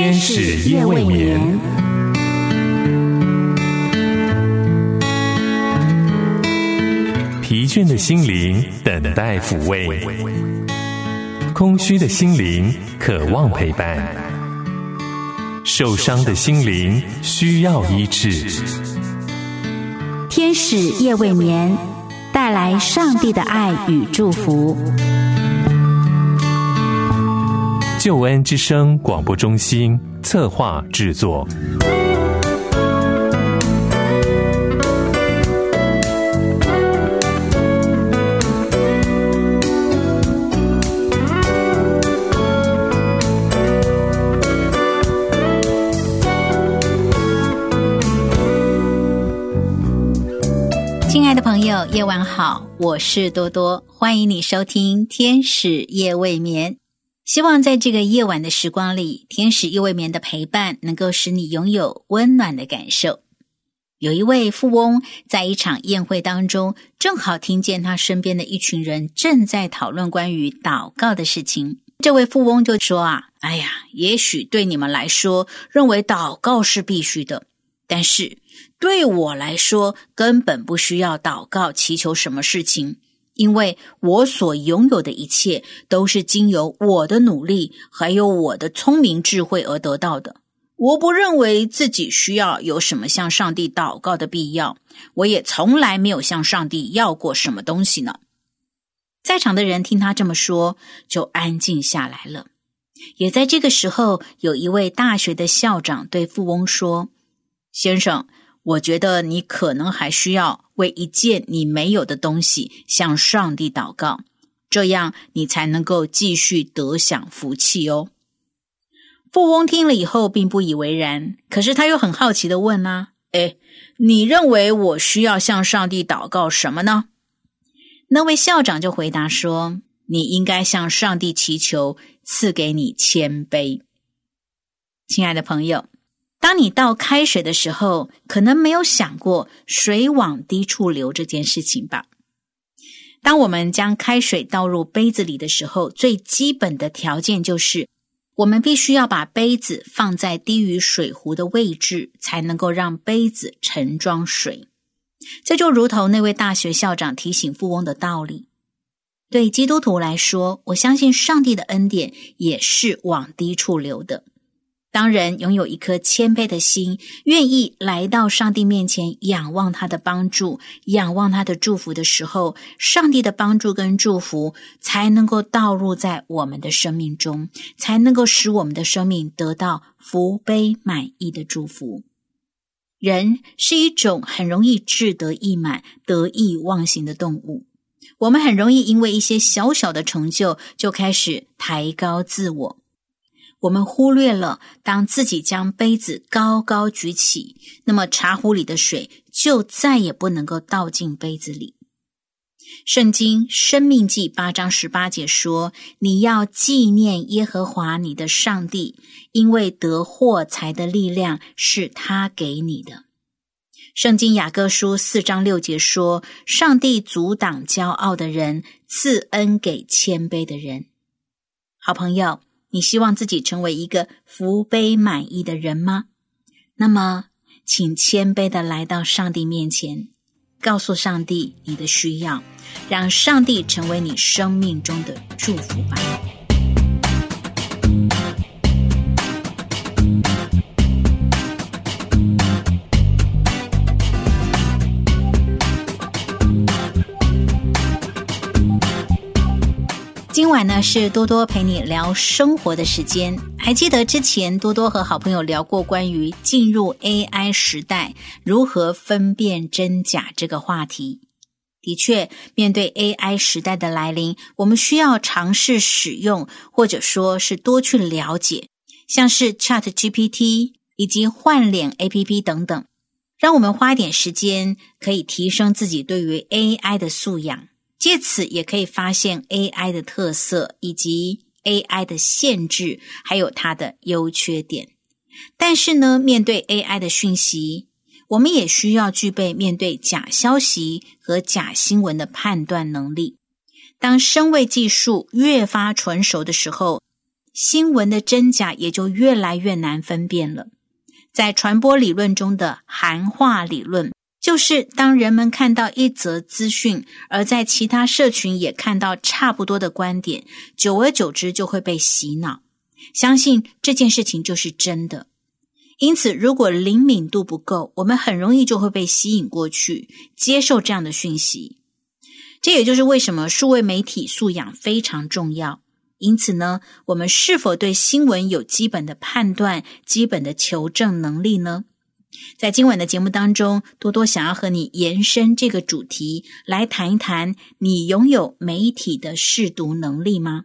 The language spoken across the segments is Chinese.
天使夜未眠，疲倦的心灵等待抚慰，空虚的心灵渴望陪伴，受伤的心灵需要医治。天使夜未眠，带来上帝的爱与祝福。救恩之声广播中心策划制作。亲爱的朋友，夜晚好，我是多多，欢迎你收听《天使夜未眠》。希望在这个夜晚的时光里，天使夜未眠的陪伴能够使你拥有温暖的感受。有一位富翁在一场宴会当中，正好听见他身边的一群人正在讨论关于祷告的事情。这位富翁就说：“啊，哎呀，也许对你们来说，认为祷告是必须的，但是对我来说，根本不需要祷告祈求什么事情。”因为我所拥有的一切都是经由我的努力，还有我的聪明智慧而得到的。我不认为自己需要有什么向上帝祷告的必要，我也从来没有向上帝要过什么东西呢。在场的人听他这么说，就安静下来了。也在这个时候，有一位大学的校长对富翁说：“先生。”我觉得你可能还需要为一件你没有的东西向上帝祷告，这样你才能够继续得享福气哦。富翁听了以后并不以为然，可是他又很好奇的问啊：“哎，你认为我需要向上帝祷告什么呢？”那位校长就回答说：“你应该向上帝祈求赐给你谦卑。”亲爱的朋友。当你倒开水的时候，可能没有想过水往低处流这件事情吧？当我们将开水倒入杯子里的时候，最基本的条件就是我们必须要把杯子放在低于水壶的位置，才能够让杯子盛装水。这就如同那位大学校长提醒富翁的道理。对基督徒来说，我相信上帝的恩典也是往低处流的。当人拥有一颗谦卑的心，愿意来到上帝面前仰望他的帮助、仰望他的祝福的时候，上帝的帮助跟祝福才能够倒入在我们的生命中，才能够使我们的生命得到福杯满意的祝福。人是一种很容易志得意满、得意忘形的动物，我们很容易因为一些小小的成就就开始抬高自我。我们忽略了，当自己将杯子高高举起，那么茶壶里的水就再也不能够倒进杯子里。圣经《生命记》八章十八节说：“你要纪念耶和华你的上帝，因为得获财的力量是他给你的。”圣经雅各书四章六节说：“上帝阻挡骄傲的人，赐恩给谦卑的人。”好朋友。你希望自己成为一个福杯满意的人吗？那么，请谦卑的来到上帝面前，告诉上帝你的需要，让上帝成为你生命中的祝福吧。今晚呢是多多陪你聊生活的时间。还记得之前多多和好朋友聊过关于进入 AI 时代如何分辨真假这个话题。的确，面对 AI 时代的来临，我们需要尝试使用，或者说是多去了解，像是 Chat GPT 以及换脸 APP 等等，让我们花一点时间，可以提升自己对于 AI 的素养。借此也可以发现 AI 的特色，以及 AI 的限制，还有它的优缺点。但是呢，面对 AI 的讯息，我们也需要具备面对假消息和假新闻的判断能力。当声位技术越发纯熟的时候，新闻的真假也就越来越难分辨了。在传播理论中的含化理论，就是当人们看到一则资讯，而在其他社群也看到差不多的观点，久而久之就会被洗脑，相信这件事情就是真的。因此，如果灵敏度不够，我们很容易就会被吸引过去，接受这样的讯息。这也就是为什么数位媒体素养非常重要。因此呢，我们是否对新闻有基本的判断、基本的求证能力呢？在今晚的节目当中，多多想要和你延伸这个主题，来谈一谈：你拥有媒体的试读能力吗？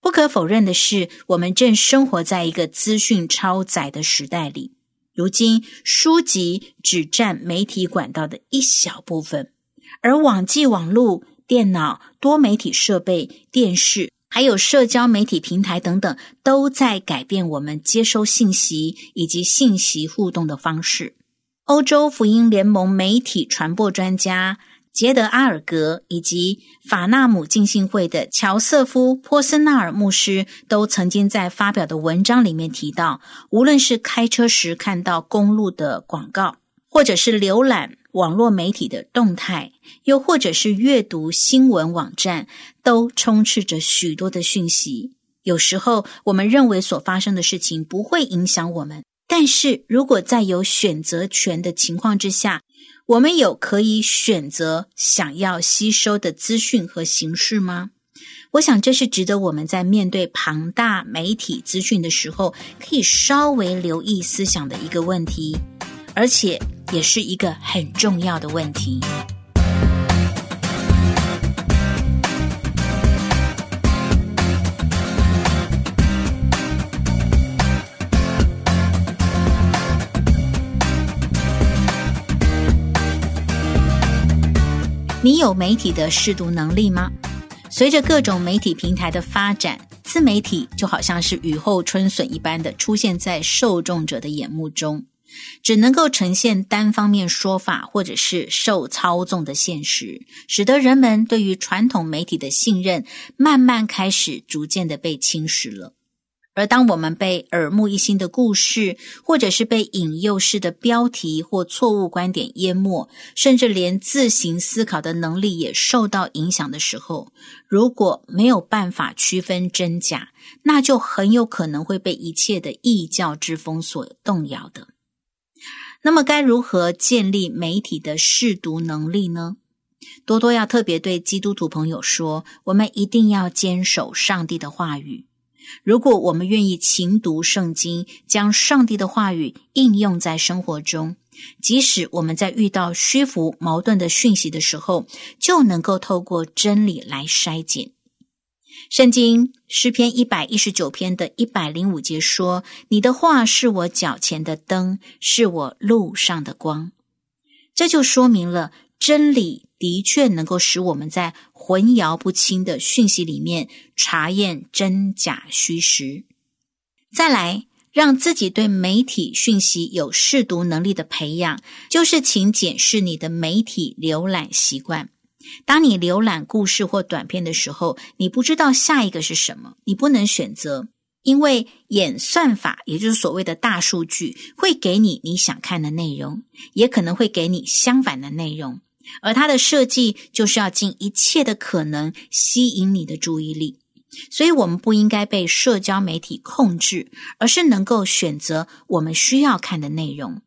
不可否认的是，我们正生活在一个资讯超载的时代里。如今，书籍只占媒体管道的一小部分。而网际网络、电脑、多媒体设备、电视，还有社交媒体平台等等，都在改变我们接收信息以及信息互动的方式。欧洲福音联盟媒体传播专家杰德阿尔格以及法纳姆浸信会的乔瑟夫波森纳尔牧师都曾经在发表的文章里面提到，无论是开车时看到公路的广告，或者是浏览。网络媒体的动态，又或者是阅读新闻网站，都充斥着许多的讯息。有时候，我们认为所发生的事情不会影响我们，但是如果在有选择权的情况之下，我们有可以选择想要吸收的资讯和形式吗？我想，这是值得我们在面对庞大媒体资讯的时候，可以稍微留意思想的一个问题，而且。也是一个很重要的问题。你有媒体的试读能力吗？随着各种媒体平台的发展，自媒体就好像是雨后春笋一般的出现在受众者的眼目中。只能够呈现单方面说法，或者是受操纵的现实，使得人们对于传统媒体的信任慢慢开始逐渐的被侵蚀了。而当我们被耳目一新的故事，或者是被引诱式的标题或错误观点淹没，甚至连自行思考的能力也受到影响的时候，如果没有办法区分真假，那就很有可能会被一切的异教之风所动摇的。那么该如何建立媒体的试读能力呢？多多要特别对基督徒朋友说：我们一定要坚守上帝的话语。如果我们愿意勤读圣经，将上帝的话语应用在生活中，即使我们在遇到虚浮矛盾的讯息的时候，就能够透过真理来筛检。圣经诗篇一百一十九篇的一百零五节说：“你的话是我脚前的灯，是我路上的光。”这就说明了真理的确能够使我们在混淆不清的讯息里面查验真假虚实。再来，让自己对媒体讯息有试读能力的培养，就是请检视你的媒体浏览习惯。当你浏览故事或短片的时候，你不知道下一个是什么，你不能选择，因为演算法，也就是所谓的大数据，会给你你想看的内容，也可能会给你相反的内容，而它的设计就是要尽一切的可能吸引你的注意力，所以我们不应该被社交媒体控制，而是能够选择我们需要看的内容。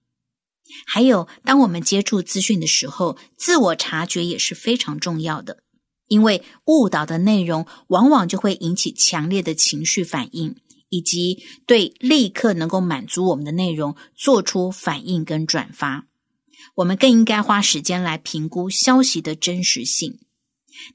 还有，当我们接触资讯的时候，自我察觉也是非常重要的。因为误导的内容往往就会引起强烈的情绪反应，以及对立刻能够满足我们的内容做出反应跟转发。我们更应该花时间来评估消息的真实性。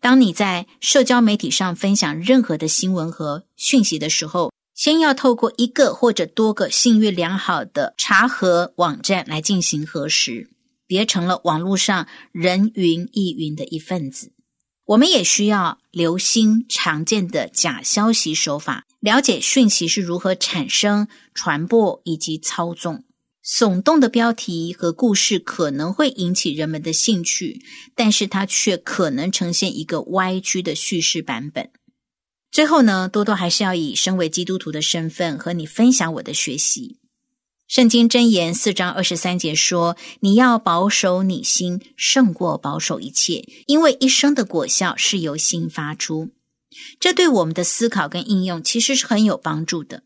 当你在社交媒体上分享任何的新闻和讯息的时候，先要透过一个或者多个信誉良好的查核网站来进行核实，别成了网络上人云亦云的一份子。我们也需要留心常见的假消息手法，了解讯息是如何产生、传播以及操纵。耸动的标题和故事可能会引起人们的兴趣，但是它却可能呈现一个歪曲的叙事版本。最后呢，多多还是要以身为基督徒的身份和你分享我的学习。圣经箴言四章二十三节说：“你要保守你心，胜过保守一切，因为一生的果效是由心发出。”这对我们的思考跟应用其实是很有帮助的。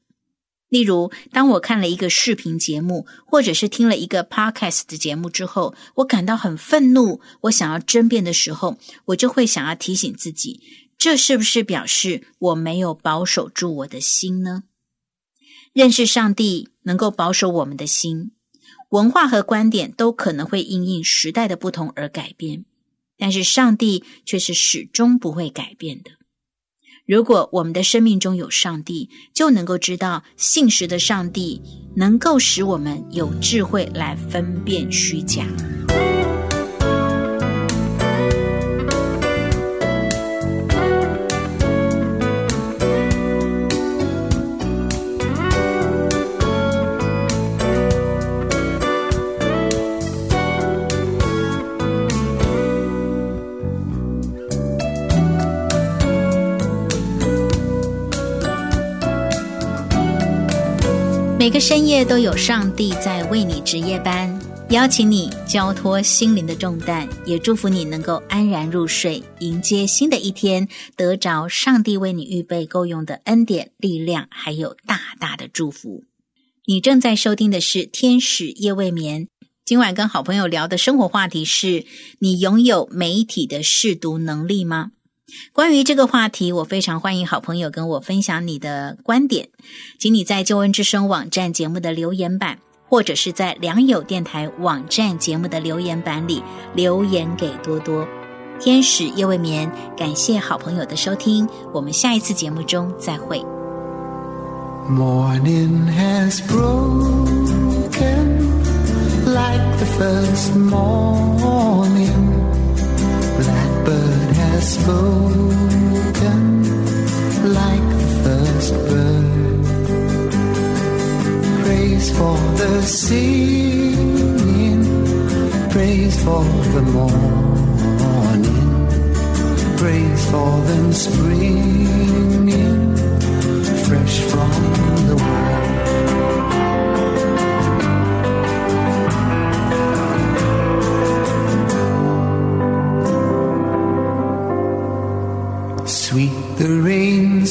例如，当我看了一个视频节目，或者是听了一个 podcast 的节目之后，我感到很愤怒，我想要争辩的时候，我就会想要提醒自己：这是不是表示我没有保守住我的心呢？认识上帝能够保守我们的心，文化和观点都可能会因应时代的不同而改变，但是上帝却是始终不会改变的。如果我们的生命中有上帝，就能够知道信实的上帝能够使我们有智慧来分辨虚假。每个深夜都有上帝在为你值夜班，邀请你交托心灵的重担，也祝福你能够安然入睡，迎接新的一天，得着上帝为你预备够用的恩典、力量，还有大大的祝福。你正在收听的是《天使夜未眠》，今晚跟好朋友聊的生活话题是：你拥有媒体的试读能力吗？关于这个话题，我非常欢迎好朋友跟我分享你的观点，请你在救恩之声网站节目的留言板，或者是在良友电台网站节目的留言板里留言给多多。天使夜未眠，感谢好朋友的收听，我们下一次节目中再会。Morning has broken like the first morn. Spoken like the first bird. Praise for the singing, praise for the morning, praise for them springing fresh from the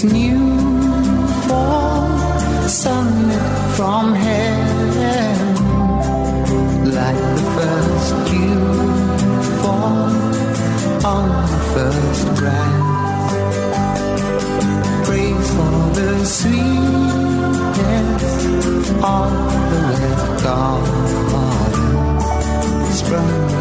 rain's new fall, sunlit from heaven, like the first dew fall on the first grass. Praise for the sweetness of the red garden, sprung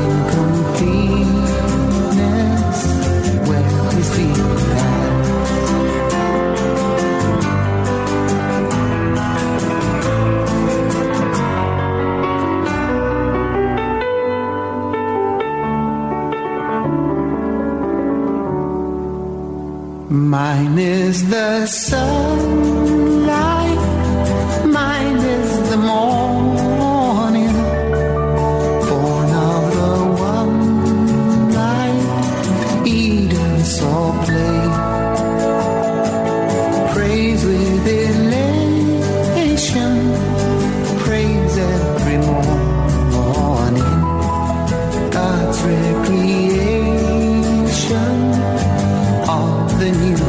recreation of the new